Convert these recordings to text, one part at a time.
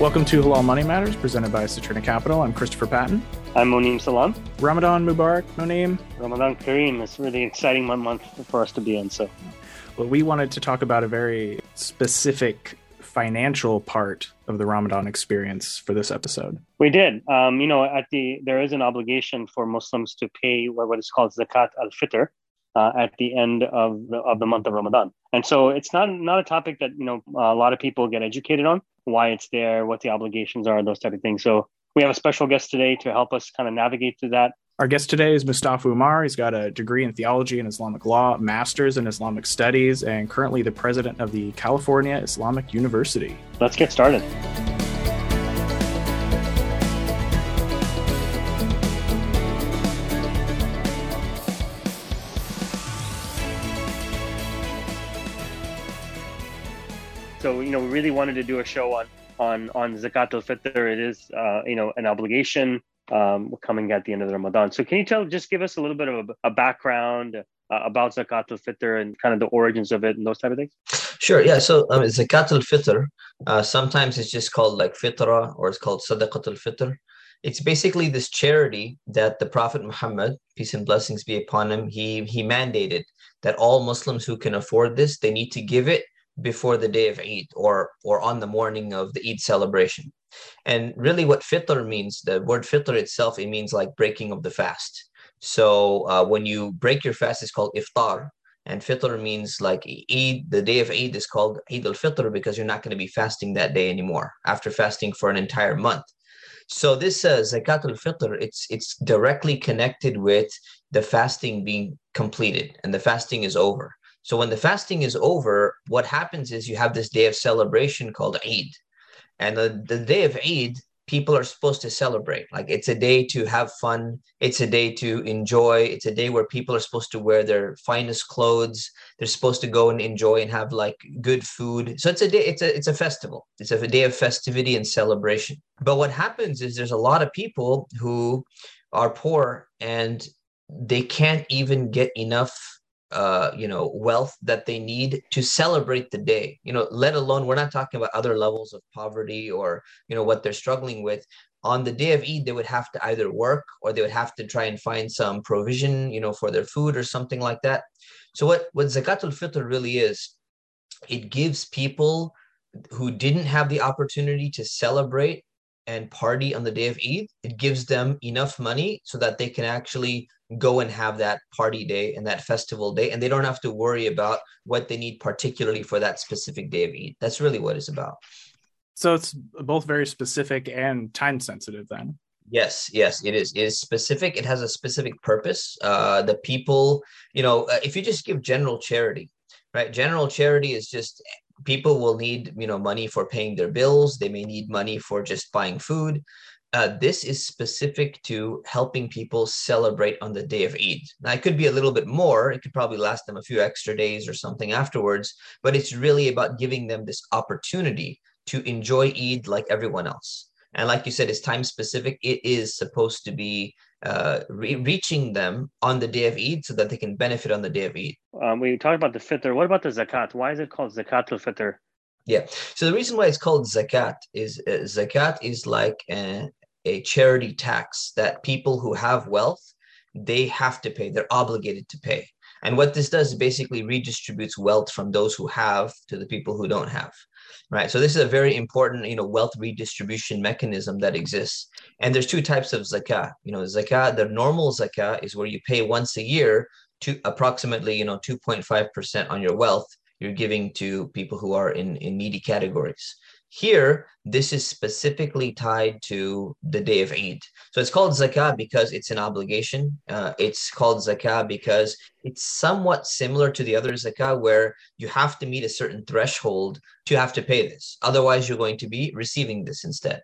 Welcome to Halal Money Matters, presented by Saturna Capital. I'm Christopher Patton. I'm Monem Salam. Ramadan Mubarak, Monem. Ramadan Kareem. It's a really exciting one month for us to be in. So, well, we wanted to talk about a very specific financial part of the Ramadan experience for this episode. We did. Um, you know, at the there is an obligation for Muslims to pay what, is called zakat al-fitr uh, at the end of the, of the month of Ramadan. And so it's not not a topic that you know a lot of people get educated on why it's there, what the obligations are, those type of things. So we have a special guest today to help us kind of navigate through that. Our guest today is Mustafa Umar. He's got a degree in theology and Islamic law, master's in Islamic studies, and currently the president of the California Islamic University. Let's get started. Really wanted to do a show on on on zakat al fitr. It is uh, you know an obligation um, coming at the end of the Ramadan. So can you tell, just give us a little bit of a, a background uh, about zakat al fitr and kind of the origins of it and those type of things? Sure. Yeah. So um, zakat al fitr, uh, sometimes it's just called like fitra or it's called sadaqat al fitr. It's basically this charity that the Prophet Muhammad, peace and blessings be upon him, he he mandated that all Muslims who can afford this, they need to give it before the day of Eid or or on the morning of the Eid celebration. And really, what fitr means, the word fitr itself, it means like breaking of the fast. So uh, when you break your fast, it's called iftar, and fitr means like Eid. The day of Eid is called Eid al Fitr because you're not going to be fasting that day anymore after fasting for an entire month. So this uh, zakat al fitr, it's it's directly connected with the fasting being completed and the fasting is over. So when the fasting is over, what happens is you have this day of celebration called Eid. And the, the day of Eid, people are supposed to celebrate. Like it's a day to have fun. It's a day to enjoy. It's a day where people are supposed to wear their finest clothes. They're supposed to go and enjoy and have like good food. So it's a day, it's a it's a festival. It's a day of festivity and celebration. But what happens is there's a lot of people who are poor and they can't even get enough uh, you know, wealth that they need to celebrate the day. You know, let alone we're not talking about other levels of poverty or you know what they're struggling with. On the day of Eid, they would have to either work or they would have to try and find some provision, you know, for their food or something like that. So what what zakatul fitr really is, it gives people who didn't have the opportunity to celebrate and party on the day of Eid, it gives them enough money so that they can actually go and have that party day and that festival day, and they don't have to worry about what they need particularly for that specific day of Eid. That's really what it's about. So it's both very specific and time sensitive then. Yes, yes, it is. It is specific. It has a specific purpose. Uh, the people, you know, uh, if you just give general charity, right? General charity is just people will need you know money for paying their bills they may need money for just buying food uh, this is specific to helping people celebrate on the day of Eid. Now, it could be a little bit more. It could probably last them a few extra days or something afterwards, but it's really about giving them this opportunity to enjoy Eid like everyone else. And like you said, it's time specific. It is supposed to be uh, re- reaching them on the day of Eid so that they can benefit on the day of Eid. Um, we talked about the fitr. What about the zakat? Why is it called zakat al fitr? Yeah. So the reason why it's called zakat is uh, zakat is like a, a charity tax that people who have wealth they have to pay. They're obligated to pay. And what this does is basically redistributes wealth from those who have to the people who don't have right? So this is a very important, you know, wealth redistribution mechanism that exists. And there's two types of zakah. You know, zakah, the normal zakah is where you pay once a year to approximately, you know, 2.5% on your wealth you're giving to people who are in, in needy categories. Here, this is specifically tied to the day of Eid. So it's called zakah because it's an obligation. Uh, it's called zakah because it's somewhat similar to the other zakah where you have to meet a certain threshold to have to pay this. Otherwise, you're going to be receiving this instead.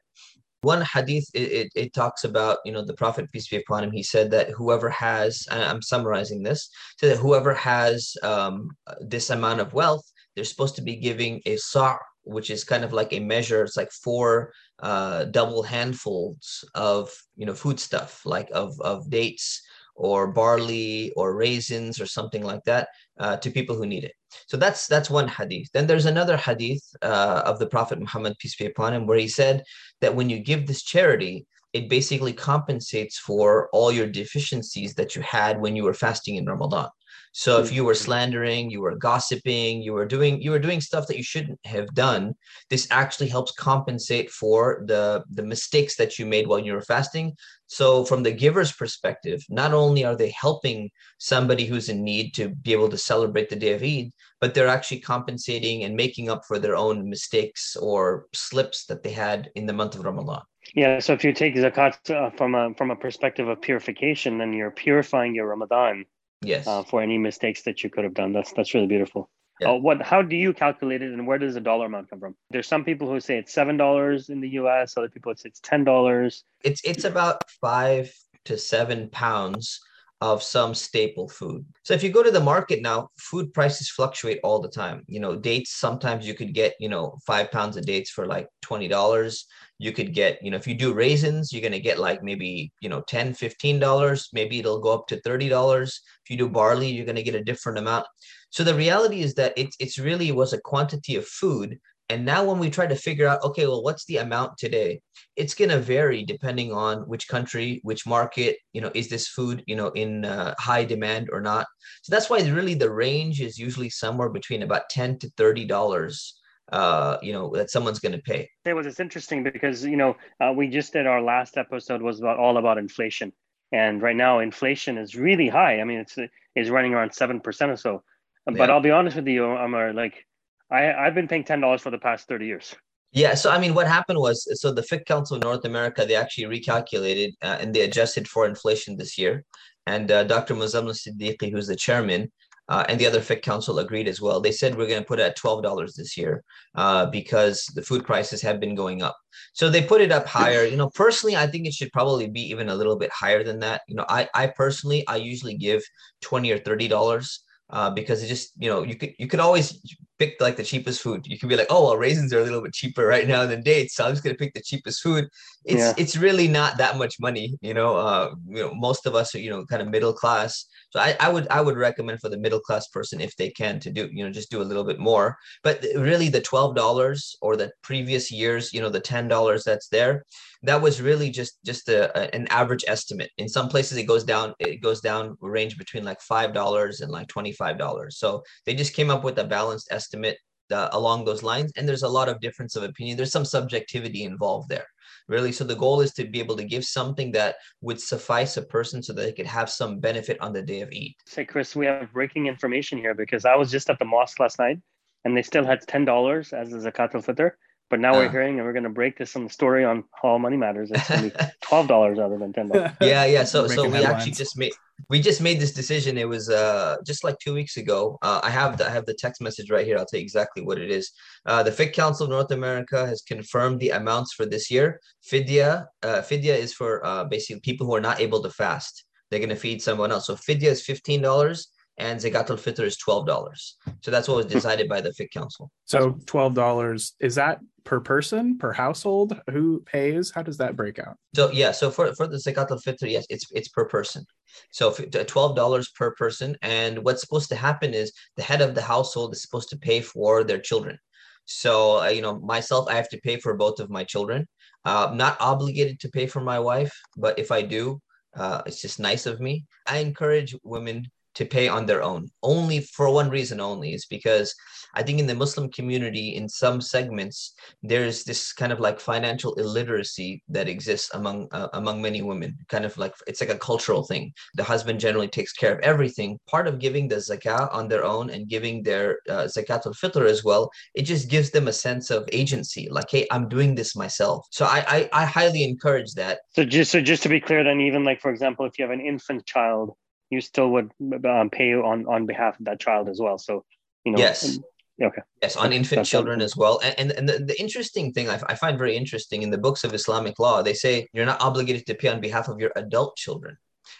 One hadith, it, it, it talks about, you know, the Prophet, peace be upon him, he said that whoever has, I'm summarizing this, so that whoever has um, this amount of wealth, they're supposed to be giving a sa' which is kind of like a measure. It's like four uh, double handfuls of you know food stuff, like of of dates or barley or raisins or something like that uh, to people who need it. So that's that's one hadith. Then there's another hadith uh, of the Prophet Muhammad peace be upon him, where he said that when you give this charity, it basically compensates for all your deficiencies that you had when you were fasting in Ramadan. So if you were slandering, you were gossiping, you were doing you were doing stuff that you shouldn't have done, this actually helps compensate for the the mistakes that you made while you were fasting. So from the giver's perspective, not only are they helping somebody who's in need to be able to celebrate the day of Eid, but they're actually compensating and making up for their own mistakes or slips that they had in the month of Ramadan. Yeah, so if you take zakat uh, from a from a perspective of purification, then you're purifying your Ramadan Yes. uh, for any mistakes that you could have done. That's that's really beautiful. Yeah. Uh, what? How do you calculate it, and where does the dollar amount come from? There's some people who say it's seven dollars in the U.S. Other people say it's ten dollars. it's it's about five to seven pounds of some staple food. So if you go to the market now, food prices fluctuate all the time. You know, dates sometimes you could get, you know, five pounds of dates for like twenty dollars. You could get, you know, if you do raisins, you're gonna get like maybe, you know, 10 dollars. Maybe it'll go up to thirty dollars. If you do barley, you're gonna get a different amount. So the reality is that it's it's really was a quantity of food. And now when we try to figure out, okay, well, what's the amount today? It's going to vary depending on which country, which market, you know, is this food, you know, in uh, high demand or not. So that's why really the range is usually somewhere between about 10 to $30, uh, you know, that someone's going to pay. It was it's interesting because you know uh, we just did our last episode was about all about inflation, and right now inflation is really high. I mean, it's is running around seven percent or so. But Yeah. I'll be honest with you, Umar, like I I've been paying ten dollars for the past thirty years. Yeah, so I mean, what happened was, so the Fiqh Council of North America, they actually recalculated uh, and they adjusted for inflation this year. And uh, Dr. Muzammil Siddiqui, who's the chairman, uh, and the other Fiqh Council agreed as well. They said we're going to put it at $12 this year uh, because the food prices have been going up. So they put it up higher. You know, personally, I think it should probably be even a little bit higher than that. You know, I, I personally, I usually give 20 or $30 uh, because it just you know you could you could always pick like the cheapest food. You can be like, oh well, raisins are a little bit cheaper right now than dates, so I'm just gonna pick the cheapest food. It's Yeah. it's really not that much money, you know. Uh, you know, most of us are you know kind of middle class, so I, I would I would recommend for the middle class person if they can to do you know just do a little bit more. But really, the twelve dollars or the previous years, you know, the ten dollars that's there, that was really just just a, a- an average estimate. In some places, it goes down. It goes down range between like five dollars and like twenty five dollars. So they just came up with a balanced estimate uh, along those lines. And there's a lot of difference of opinion. There's some subjectivity involved there, really. So the goal is to be able to give something that would suffice a person so that they could have some benefit on the day of Eid. Say, Chris, we have breaking information here because I was just at the mosque last night and they still had ten dollars as a zakat al fitr. But now we're Uh. hearing and we're going to break this on the story on Halal Money Matters. It's going to be twelve dollars rather than ten dollars. yeah yeah. So so Making we actually just made we just made this decision. It was uh just like two weeks ago. Uh, i have the, i have the text message right here. I'll tell you exactly what it is. Uh, the fiqh council of north america has confirmed the amounts for this year. Fidya uh, fidya is for uh, basically people who are not able to fast. They're going to feed someone else. So fidya is $15 and zakat al-fitr is $12 so that's what was decided by the fiqh council. So twelve dollars is that per person per household? Who pays? How does that break out? So yeah, so for for the zakat al fitr, yes, it's it's per person. So twelve dollars per person, and what's supposed to happen is the head of the household is supposed to pay for their children. So uh, you know, myself, I have to pay for both of my children. Uh, I'm not obligated to pay for my wife, but if I do, uh, it's just nice of me. I encourage women to pay on their own, only for one reason only, is because I think in the Muslim community, in some segments, there's this kind of like financial illiteracy that exists among uh, among many women kind of like it's like a cultural thing. The husband generally takes care of everything. Part of giving the zakah on their own and giving their uh, zakat al-fitr as well it just gives them a sense of agency like hey i'm doing this myself. So i i, I highly encourage that. So just so just to be clear, then even like for example, if you have an infant child, you still would um, pay on on behalf of that child as well. So you know, Yes. okay, Yes, on infant That's children as well. And, and, and the, the interesting thing I, I find very interesting in the books of Islamic law, they say you're not obligated to pay on behalf of your adult children.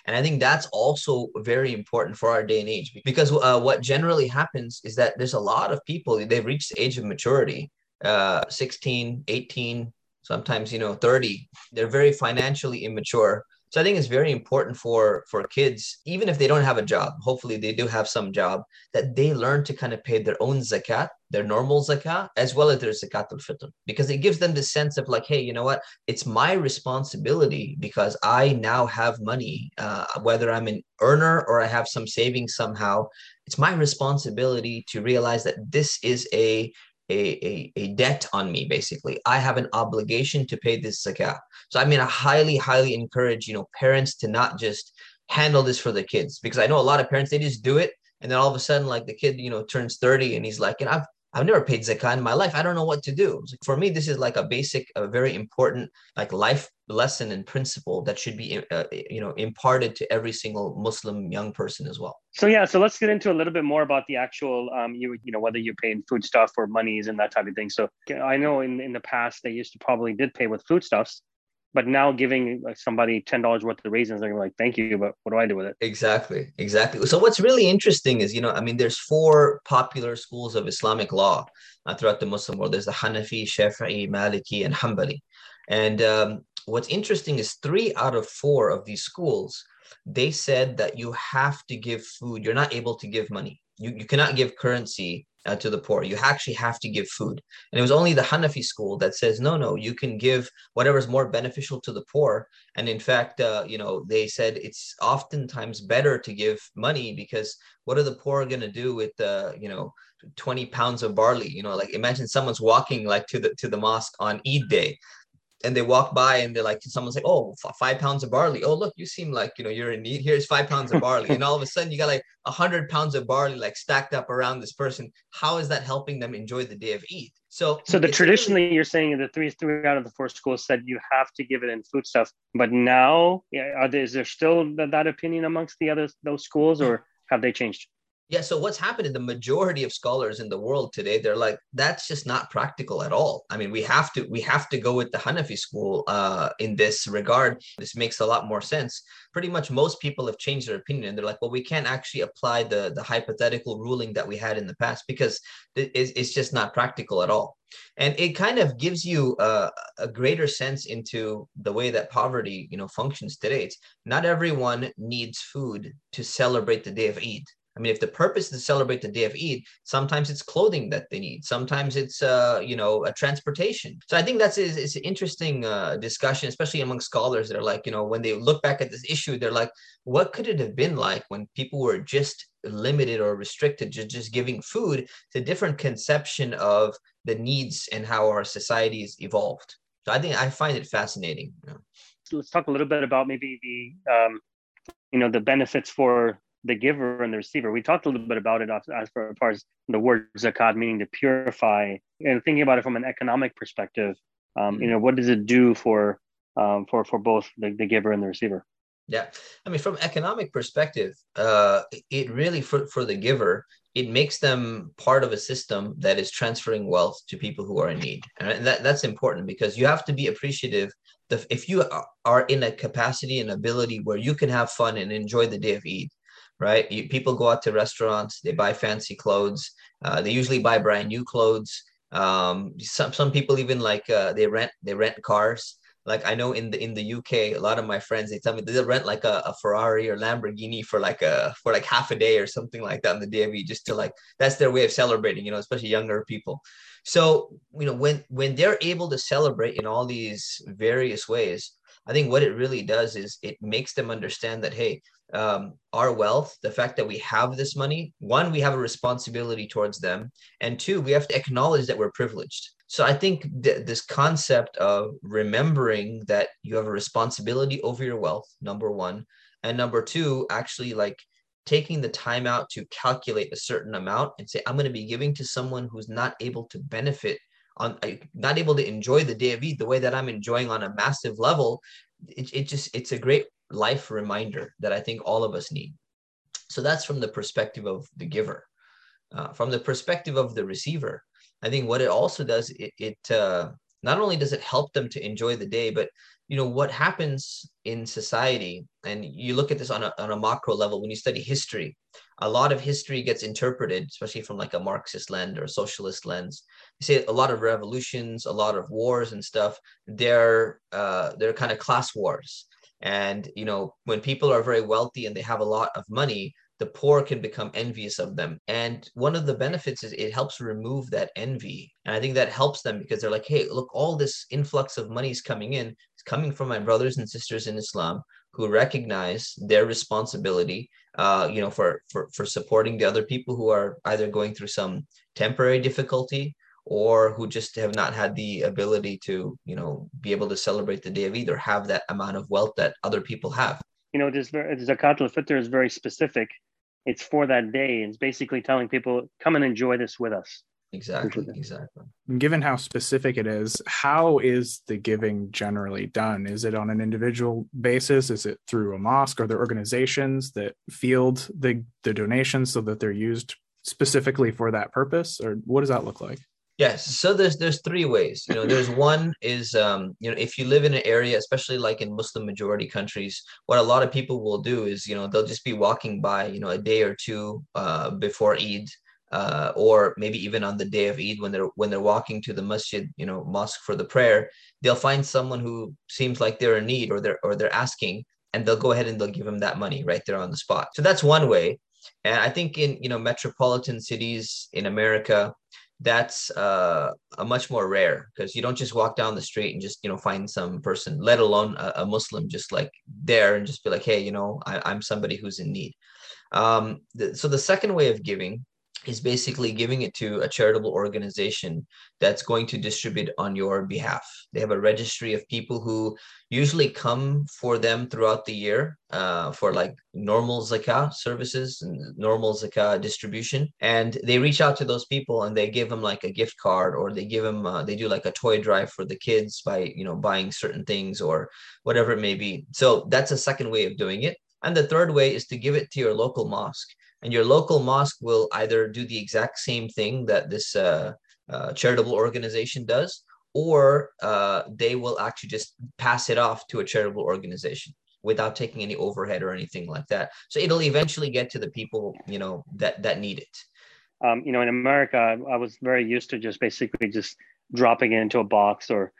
And I think that's also very important for our day and age because uh, what generally happens is that there's a lot of people, they've reached the age of maturity, uh, 16, 18, sometimes, you know, 30. They're very financially immature So I think it's very important for for kids, even if they don't have a job, hopefully they do have some job, that they learn to kind of pay their own zakat, their normal zakat, as well as their zakat al-fitr, because it gives them the sense of like, hey, you know what? It's my responsibility because I now have money, uh, whether I'm an earner or I have some savings somehow. It's my responsibility to realize that this is a a, a, a debt on me basically. I have an obligation to pay this zakat. So i mean i highly highly encourage you know parents to not just handle this for the kids because i know a lot of parents they just do it and then all of a sudden like the kid you know turns 30 and he's like and i've I've never paid zakah in my life. I don't know what to do. For me, this is like a basic, a very important like life lesson and principle that should be, uh, you know, imparted to every single Muslim young person as well. So yeah, so let's get into a little bit more about the actual, um, you you know, whether you're paying foodstuff or monies and that type of thing. So I know in in the past they used to probably did pay with foodstuffs, but now giving somebody ten dollars worth of raisins, they're gonna be like, "Thank you," but what do I do with it? Exactly, exactly. So what's really interesting is, you know, I mean, there's four popular schools of Islamic law uh, throughout the Muslim world. There's the Hanafi, Shafi'i, Maliki, and Hanbali. And um, what's interesting is three out of four of these schools, they said that you have to give food. You're not able to give money. You, you cannot give currency uh, to the poor. You actually have to give food. And it was only the Hanafi school that says, no, no, you can give whatever is more beneficial to the poor. And in fact, uh, you know, they said it's oftentimes better to give money because what are the poor going to do with, uh, you know, 20 pounds of barley? You know, like imagine someone's walking like to the to the mosque on Eid day and they walk by and they're like, someone's like, oh, five pounds of barley. Oh, look, you seem like, you know, you're in need. Here's five pounds of barley. and all of a sudden you got like a hundred pounds of barley, like stacked up around this person. How is that helping them enjoy the day of Eid? So, so the traditionally really- you're saying the three, three out of the four schools said you have to give it in food stuff, but now are there, is there still that opinion amongst the other, those schools or have they changed? Yeah, so what's happened in the majority of scholars in the world today, they're like, that's just not practical at all. I mean, we have to we have to go with the Hanafi school uh, in this regard. This makes a lot more sense. Pretty much most people have changed their opinion. And They're like, well, we can't actually apply the the hypothetical ruling that we had in the past because it's, it's just not practical at all. And it kind of gives you a, a greater sense into the way that poverty, you know, functions today. It's not everyone needs food to celebrate the day of Eid I mean, if the purpose is to celebrate the day of Eid, sometimes it's clothing that they need. Sometimes it's, uh, you know, a transportation. So I think that's is, is an interesting uh, discussion, especially among scholars that are like, you know, when they look back at this issue, they're like, what could it have been like when people were just limited or restricted to just giving food? It's a different conception of the needs and how our societies evolved. So I think I find it fascinating. You know. let's talk a little bit about maybe the, um, you know, the benefits for the giver and the receiver. We talked a little bit about it as, far as the word zakat meaning to purify, and thinking about it from an economic perspective. Um, you know, what does it do for um, for for both the, the giver and the receiver? Yeah, I mean, from economic perspective, uh, it really for for the giver, it makes them part of a system that is transferring wealth to people who are in need, and that that's important because you have to be appreciative. If you are in a capacity and ability where you can have fun and enjoy the day of Eid, right? You, people go out to restaurants, they buy fancy clothes. Uh, they usually buy brand new clothes. Um, some some people even like uh, they rent they rent cars. Like I know in the in the UK, a lot of my friends they tell me they rent like a, a Ferrari or Lamborghini for like a for like half a day or something like that on the DMV just to like that's their way of celebrating, you know, especially younger people. So you know when when they're able to celebrate in all these various ways, I think what it really does is it makes them understand that hey, um, our wealth, the fact that we have this money, one, we have a responsibility towards them, and two, we have to acknowledge that we're privileged. So I think th- this concept of remembering that you have a responsibility over your wealth, number one, and number two, actually like taking the time out to calculate a certain amount and say, I'm going to be giving to someone who's not able to benefit on, not able to enjoy the day of Eid the way that I'm enjoying on a massive level. It, it just, it's a great life reminder that I think all of us need. So that's from the perspective of the giver. Uh, from the perspective of the receiver, I think what it also does, it, it uh, not only does it help them to enjoy the day, but you know what happens in society, and you look at this on a, on a macro level when you study history. A lot of history gets interpreted, especially from like a Marxist lens or a socialist lens. You say a lot of revolutions, a lot of wars and stuff. They're uh, they're kind of class wars And you know, when people are very wealthy and they have a lot of money, the poor can become envious of them. And one of the benefits is it helps remove that envy. And I think that helps them because they're like, hey, look, all this influx of money is coming in. It's coming from my brothers and sisters in Islam who recognize their responsibility, uh, you know, for, for, for supporting the other people who are either going through some temporary difficulty or who just have not had the ability to, you know, be able to celebrate the day of Eid or have that amount of wealth that other people have you know, this zakat al-fitr is very specific. It's for that day. It's basically telling people, come and enjoy this with us. Exactly, exactly. Given how specific it is, how is the giving generally done? Is it on an individual basis? Is it through a mosque? Are there organizations that field the, the donations so that they're used specifically for that purpose? Or what does that look like? Yes. So there's there's three ways. You know, there's one is um, you know, if you live in an area, especially like in Muslim majority countries, what a lot of people will do is, you know, they'll just be walking by, you know, a day or two uh, before Eid, uh, or maybe even on the day of Eid when they're when they're walking to the masjid, you know, mosque for the prayer, they'll find someone who seems like they're in need or they're or they're asking, and they'll go ahead and they'll give them that money right there on the spot. So that's one way. And I think in you know metropolitan cities in America, that's uh, a much more rare because you don't just walk down the street and just you know find some person let alone a, a muslim just like there and just be like hey you know I, am somebody who's in need. Um, so the second way of giving is basically giving it to a charitable organization that's going to distribute on your behalf. They have a registry of people who usually come for them throughout the year uh, for like normal zakah services and normal zakah distribution. And they reach out to those people and they give them like a gift card or they give them, uh, they do like a toy drive for the kids by, you know, buying certain things or whatever it may be. So that's a second way of doing it. And the third way is to give it to your local mosque and your local mosque will either do the exact same thing that this uh, uh, charitable organization does, or uh, they will actually just pass it off to a charitable organization without taking any overhead or anything like that. So it'll eventually get to the people, you know, that that need it. Um, you know, in America, I was very used to just basically just dropping it into a box or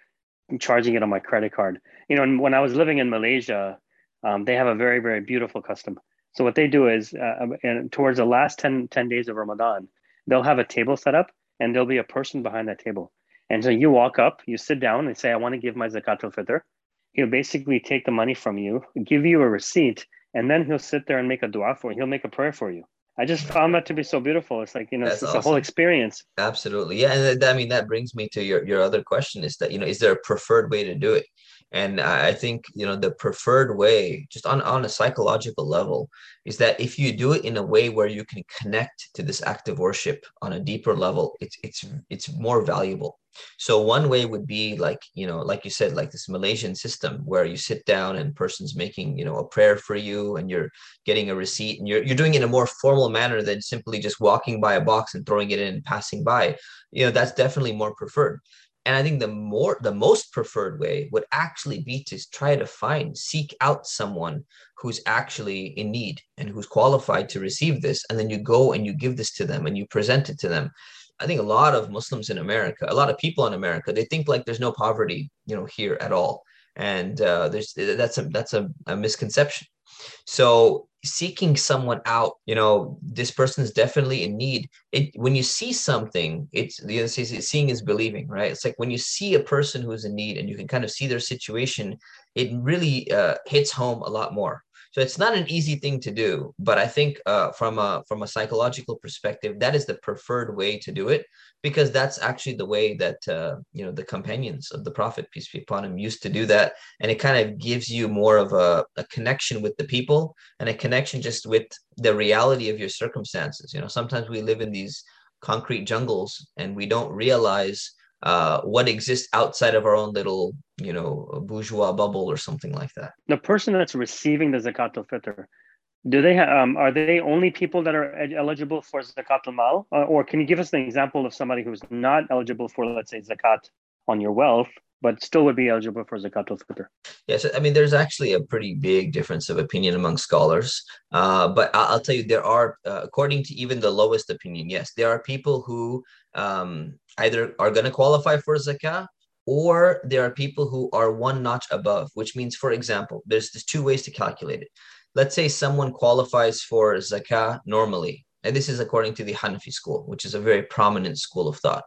charging it on my credit card. You know, and when I was living in Malaysia, um, they have a very, very beautiful custom. So what they do is, uh, and towards the last 10, 10 days of Ramadan, they'll have a table set up and there'll be a person behind that table. And so you walk up, you sit down and say, I want to give my zakat al-fitr. He'll basically take the money from you, give you a receipt, and then he'll sit there and make a dua for you. He'll make a prayer for you. I just found that to be so beautiful. It's like, you know, That's it's, awesome. a whole experience. Absolutely. Yeah. And I mean, that brings me to your, your other question is that, you know, is there a preferred way to do it? And I think, you know, the preferred way, just on, on a psychological level, is that if you do it in a way where you can connect to this act of worship on a deeper level, it's it's it's more valuable. So one way would be like, you know, like you said, like this Malaysian system where you sit down and person's making, you know, a prayer for you and you're getting a receipt and you're, you're doing it in a more formal manner than simply just walking by a box and throwing it in and passing by. You know, that's definitely more preferred. And I think the more, the most preferred way would actually be to try to find, seek out someone who's actually in need and who's qualified to receive this. And then you go and you give this to them and you present it to them. I think a lot of Muslims in America, a lot of people in America, they think like there's no poverty, you know, here at all. And uh, there's that's a that's a, a misconception. So seeking someone out, you know, this person is definitely in need. It when you see something, it's the other says seeing is believing, right? It's like when you see a person who's in need and you can kind of see their situation, it really uh, hits home a lot more. So it's not an easy thing to do, but I think uh, from a from a psychological perspective, that is the preferred way to do it because that's actually the way that uh, you know the companions of the prophet peace be upon him used to do that. And it kind of gives you more of a, a connection with the people and a connection just with the reality of your circumstances. You know sometimes we live in these concrete jungles and we don't realize uh, what exists outside of our own little, you know, bourgeois bubble or something like that. The person that's receiving the zakat al-fitr, do they have, um, are they only people that are eligible for zakat al-mal? Uh, or can you give us an example of somebody who's not eligible for, let's say, zakat on your wealth, but still would be eligible for zakat al-fitr? Yes, I mean, there's actually a pretty big difference of opinion among scholars. Uh, but I'll tell you, there are, uh, according to even the lowest opinion, yes, there are people who um, either are going to qualify for zakat or there are people who are one notch above, which means, for example, there's, there's two ways to calculate it. Let's say someone qualifies for zakah normally, and this is according to the Hanafi school, which is a very prominent school of thought.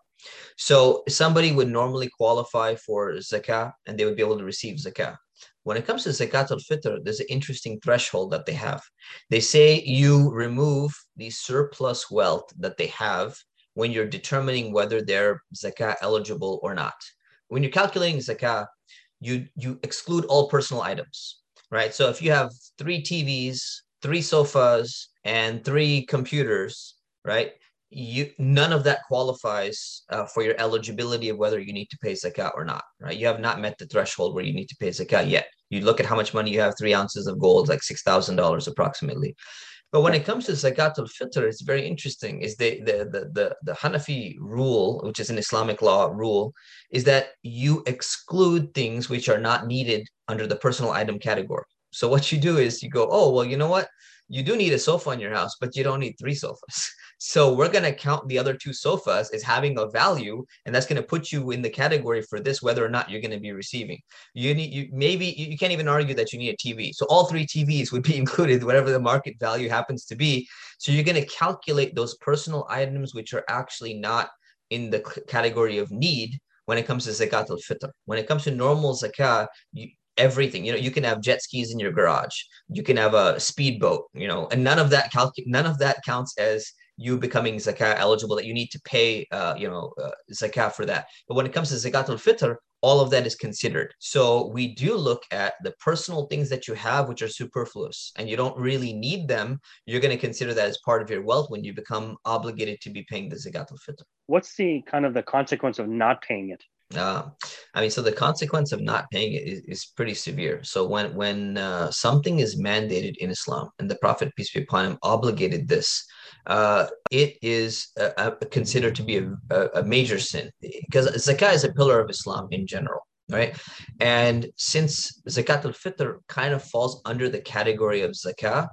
So somebody would normally qualify for zakah and they would be able to receive zakah. When it comes to zakat al-fitr, there's an interesting threshold that they have. They say you remove the surplus wealth that they have when you're determining whether they're zakah eligible or not. When you're calculating zakah, you you exclude all personal items, right? So if you have three TVs, three sofas, and three computers, right? You none of that qualifies uh, for your eligibility of whether you need to pay zakat or not right? You have not met the threshold where you need to pay zakat yet. You look at how much money you have three ounces of gold like $6000 approximately. But when it comes to zakat al-fitr it's very interesting is the, the the the the hanafi rule which is an islamic law rule is that you exclude things which are not needed under the personal item category. So what you do is you go oh well you know what you do need a sofa in your house, but you don't need three sofas. So we're going to count the other two sofas as having a value, and that's going to put you in the category for this, whether or not you're going to be receiving. You need, you maybe you can't even argue that you need a TV. So all three TVs would be included, whatever the market value happens to be. So you're going to calculate those personal items which are actually not in the category of need when it comes to zakat al-fitr. When it comes to normal zakah, you, everything. You know, you can have jet skis in your garage. You can have a speedboat. You know, and none of that none of that counts as you becoming zakat eligible. That you need to pay, uh, you know, uh, zakat for that. But when it comes to zakat al-fitr, all of that is considered. So we do look at the personal things that you have, which are superfluous, and you don't really need them. You're going to consider that as part of your wealth when you become obligated to be paying the zakat al-fitr. What's the kind of the consequence of not paying it? Uh, I mean, so the consequence of not paying it is, is pretty severe. So when when uh, something is mandated in Islam, and the Prophet peace be upon him obligated this, uh, it is considered to be a, a, major sin because zakah is a pillar of Islam in general, right? And since zakat al-fitr kind of falls under the category of zakah,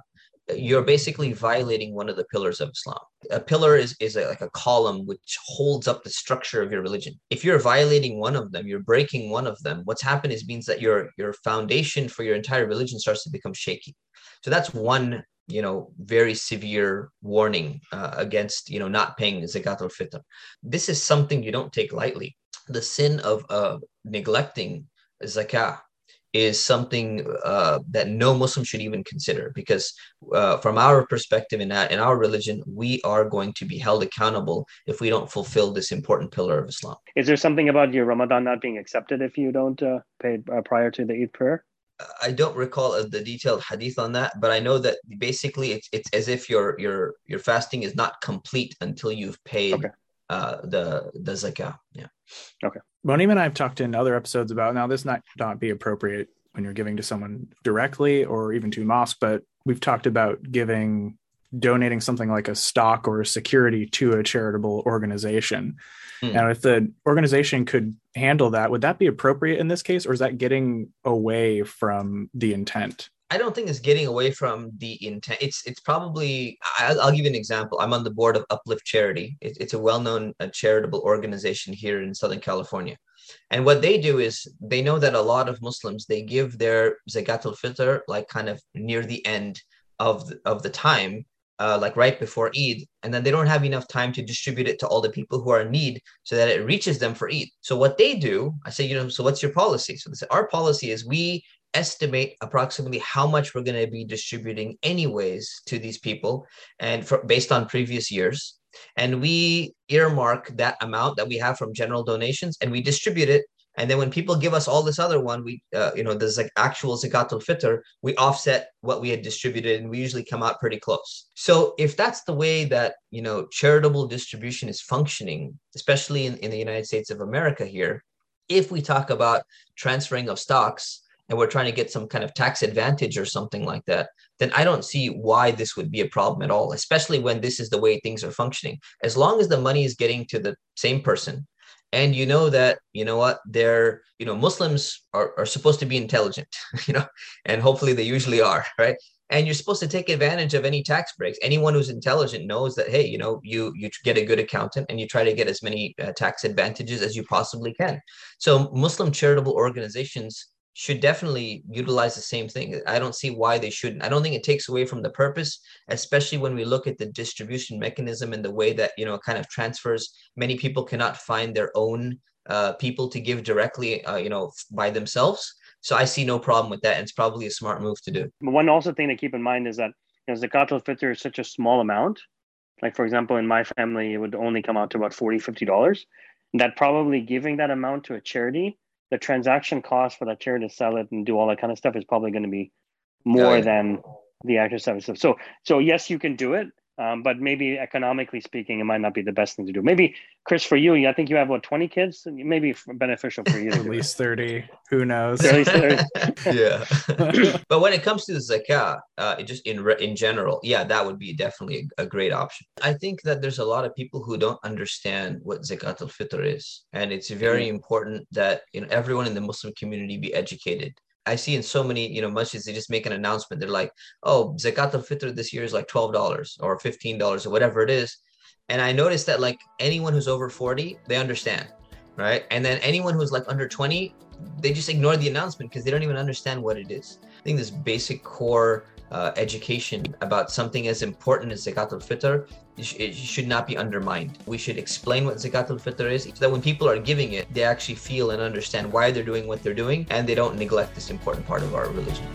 you're basically violating one of the pillars of Islam. A pillar is, is a, like a column which holds up the structure of your religion. If you're violating one of them, you're breaking one of them, what's happened is means that your your foundation for your entire religion starts to become shaky. So that's one you know very severe warning uh, against you know not paying zakat al-fitr. This is something you don't take lightly. The sin of uh, neglecting zakah is something uh, that no Muslim should even consider because uh, from our perspective in that in our religion we are going to be held accountable if we don't fulfill this important pillar of Islam. Is there something about your Ramadan not being accepted if you don't uh, pay uh, prior to the Eid prayer? I don't recall the detailed hadith on that, but I know that basically it's it's as if your your your fasting is not complete until you've paid okay. Uh, the the zakah. Yeah. Okay. Monem and I have talked in other episodes about now this might not be appropriate when you're giving to someone directly or even to mosque, but we've talked about giving donating something like a stock or a security to a charitable organization. Hmm. And if the organization could handle that, would that be appropriate in this case, or is that getting away from the intent? I don't think it's getting away from the intent. It's it's probably. I'll, I'll give you an example. I'm on the board of Uplift Charity. It, it's a well-known uh, charitable organization here in Southern California, and what they do is they know that a lot of Muslims they give their zakat al-fitr like kind of near the end of the, of the time, uh, like right before Eid, and then they don't have enough time to distribute it to all the people who are in need so that it reaches them for Eid. So what they do, I say, you know, so what's your policy? So they say, our policy is we estimate approximately how much we're going to be distributing anyways to these people and for, based on previous years. And we earmark that amount that we have from general donations and we distribute it. And then when people give us all this other one we uh, you know there's like actual zakat al-fitr we offset what we had distributed and we usually come out pretty close. So if that's the way that you know charitable distribution is functioning especially in, in the united states of america here if we talk about transferring of stocks and we're trying to get some kind of tax advantage or something like that, then I don't see why this would be a problem at all, especially when this is the way things are functioning. As long as the money is getting to the same person, and you know that you know what they're you know muslims are, are supposed to be intelligent you know and hopefully they usually are right? And you're supposed to take advantage of any tax breaks. Anyone who's intelligent knows that hey you know you you get a good accountant and you try to get as many uh, tax advantages as you possibly can. So muslim charitable organizations should definitely utilize the same thing i don't see why they shouldn't i don't think it takes away from the purpose especially when we look at the distribution mechanism and the way that you know kind of transfers many people cannot find their own uh, people to give directly uh, you know by themselves so I see no problem with that. And it's probably a smart move to do. One also thing to keep in mind is that you know, zakat al-fitr is such a small amount. Like for example, in my family, it would only come out to about 40 $50. That probably giving that amount to a charity, the transaction cost for that charity to sell it and do all that kind of stuff is probably going to be more yeah, yeah. than the actual service. So, so yes, you can do it, um, but maybe economically speaking, it might not be the best thing to do. Maybe Chris, for you, I think you have what twenty kids. Maybe beneficial for you. At least thirty. Who knows? yeah. but when it comes to the zakah, uh, just in in general, yeah, that would be definitely a, a, great option. I think that there's a lot of people who don't understand what zakat al fitr is, and it's very mm-hmm. important that you know everyone in the Muslim community be educated. I see in so many, you know, masjids, they just make an announcement. They're like, oh, zakat al-fitr this year is like $12 or $15 or whatever it is. And I noticed that like anyone who's over 40, they understand, right? And then anyone who's like under 20, they just ignore the announcement because they don't even understand what it is. I think this basic core uh, education about something as important as zakat al-fitr it should not be undermined. We should explain what zakat al-fitr is so that when people are giving it, they actually feel and understand why they're doing what they're doing and they don't neglect this important part of our religion.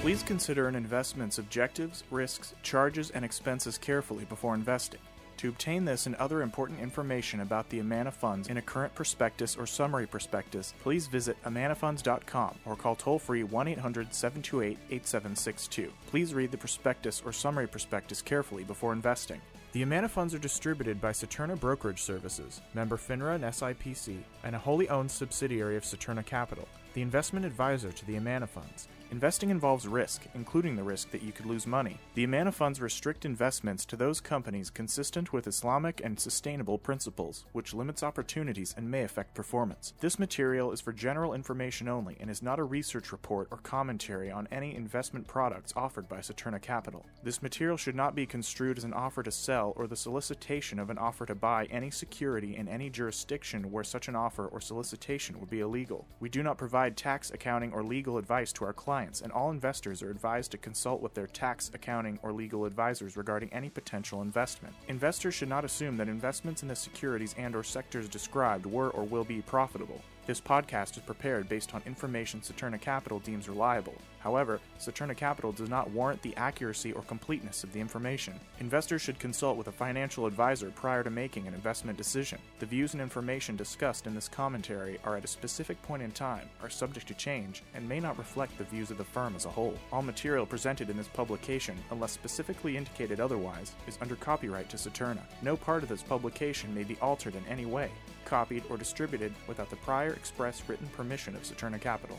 Please consider an investment's objectives, risks, charges, and expenses carefully before investing. To obtain this and other important information about the Amana funds in a current prospectus or summary prospectus, please visit amanafunds.com or call toll free 1 800 728 8762. Please read the prospectus or summary prospectus carefully before investing. The Amana funds are distributed by Saturna Brokerage Services, member FINRA and SIPC, and a wholly owned subsidiary of Saturna Capital, the investment advisor to the Amana funds. Investing involves risk, including the risk that you could lose money. The Amana funds restrict investments to those companies consistent with Islamic and sustainable principles, which limits opportunities and may affect performance. This material is for general information only and is not a research report or commentary on any investment products offered by Saturna Capital. This material should not be construed as an offer to sell or the solicitation of an offer to buy any security in any jurisdiction where such an offer or solicitation would be illegal. We do not provide tax, accounting, or legal advice to our clients and all investors are advised to consult with their tax, accounting, or legal advisors regarding any potential investment. Investors should not assume that investments in the securities and or sectors described were or will be profitable. This podcast is prepared based on information Saturna Capital deems reliable. However, Saturna Capital does not warrant the accuracy or completeness of the information. Investors should consult with a financial advisor prior to making an investment decision. The views and information discussed in this commentary are at a specific point in time, are subject to change, and may not reflect the views of the firm as a whole. All material presented in this publication, unless specifically indicated otherwise, is under copyright to Saturna. No part of this publication may be altered in any way copied, or distributed without the prior express written permission of Saturna Capital.